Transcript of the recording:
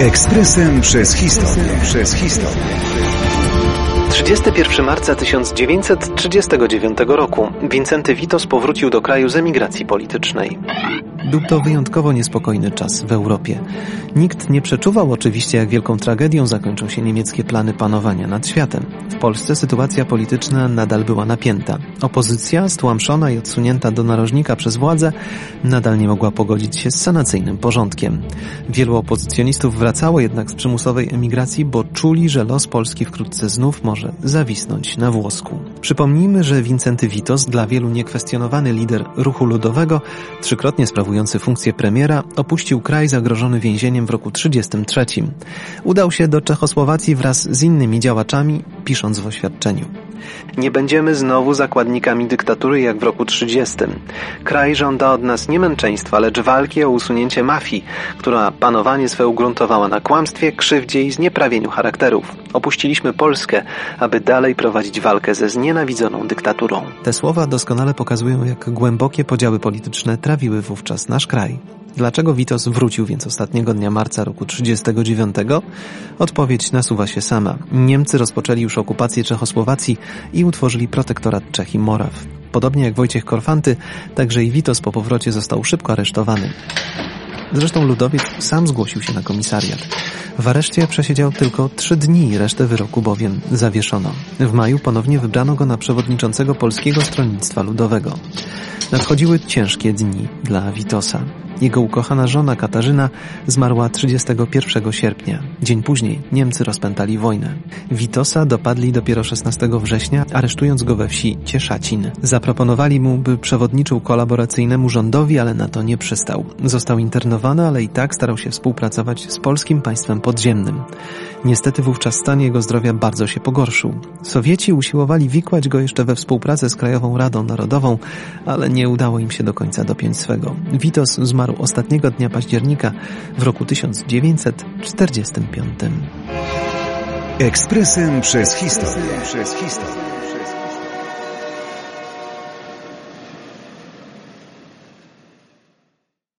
Ekspresem przez historię. Przez historię. 31 marca 1939 roku Wincenty Witos powrócił do kraju z emigracji politycznej. Był to wyjątkowo niespokojny czas w Europie. Nikt nie przeczuwał oczywiście, jak wielką tragedią zakończą się niemieckie plany panowania nad światem. W Polsce sytuacja polityczna nadal była napięta. Opozycja, stłamszona i odsunięta do narożnika przez władzę, nadal nie mogła pogodzić się z sanacyjnym porządkiem. Wielu opozycjonistów wracało jednak z przymusowej emigracji, bo czuli, że los Polski wkrótce znów może zawisnąć na włosku. Przypomnijmy, że Wincenty Witos, dla wielu niekwestionowany lider ruchu ludowego, trzykrotnie sprawujący funkcję premiera, opuścił kraj zagrożony więzieniem w roku 1933. Udał się do Czechosłowacji wraz z innymi działaczami, pisząc w oświadczeniu. Nie będziemy znowu zakładnikami dyktatury jak w roku 30. Kraj żąda od nas nie męczeństwa, lecz walki o usunięcie mafii, która panowanie swe ugruntowała na kłamstwie, krzywdzie i znieprawieniu charakterów. Opuściliśmy Polskę, aby dalej prowadzić walkę ze znienawidzoną dyktaturą. Te słowa doskonale pokazują, jak głębokie podziały polityczne trawiły wówczas nasz kraj. Dlaczego Witos wrócił więc ostatniego dnia marca roku 1939? Odpowiedź nasuwa się sama. Niemcy rozpoczęli już okupację Czechosłowacji i utworzyli protektorat Czech i Moraw. Podobnie jak Wojciech Korfanty, także i Witos po powrocie został szybko aresztowany. Zresztą ludowiec sam zgłosił się na komisariat. W areszcie przesiedział tylko trzy dni, resztę wyroku bowiem zawieszono. W maju ponownie wybrano go na przewodniczącego Polskiego Stronnictwa Ludowego. Nadchodziły ciężkie dni dla Witosa. Jego ukochana żona Katarzyna zmarła 31 sierpnia. Dzień później Niemcy rozpętali wojnę. Witosa dopadli dopiero 16 września, aresztując go we wsi Cieszacin. Zaproponowali mu, by przewodniczył kolaboracyjnemu rządowi, ale na to nie przystał. Został internowany, ale i tak starał się współpracować z polskim państwem podziemnym. Niestety wówczas stan jego zdrowia bardzo się pogorszył. Sowieci usiłowali wikłać go jeszcze we współpracę z Krajową Radą Narodową, ale nie udało im się do końca dopiąć swego. Witos zmarł ostatniego dnia października w roku 1945. Ekspresem przez historię. Przez historię.